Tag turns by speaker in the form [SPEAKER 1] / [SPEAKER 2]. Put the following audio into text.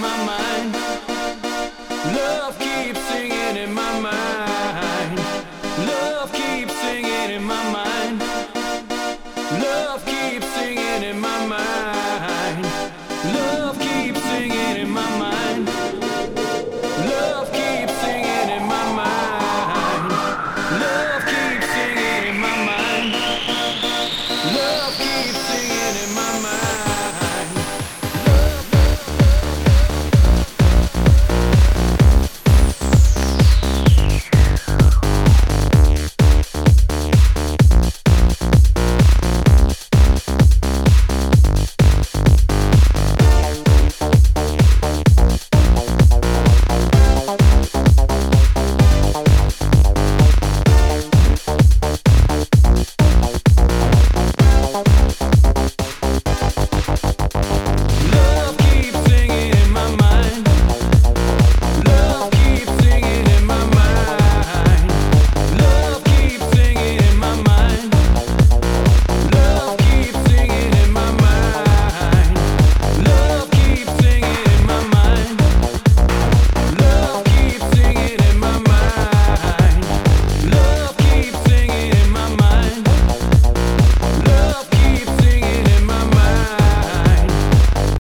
[SPEAKER 1] my mind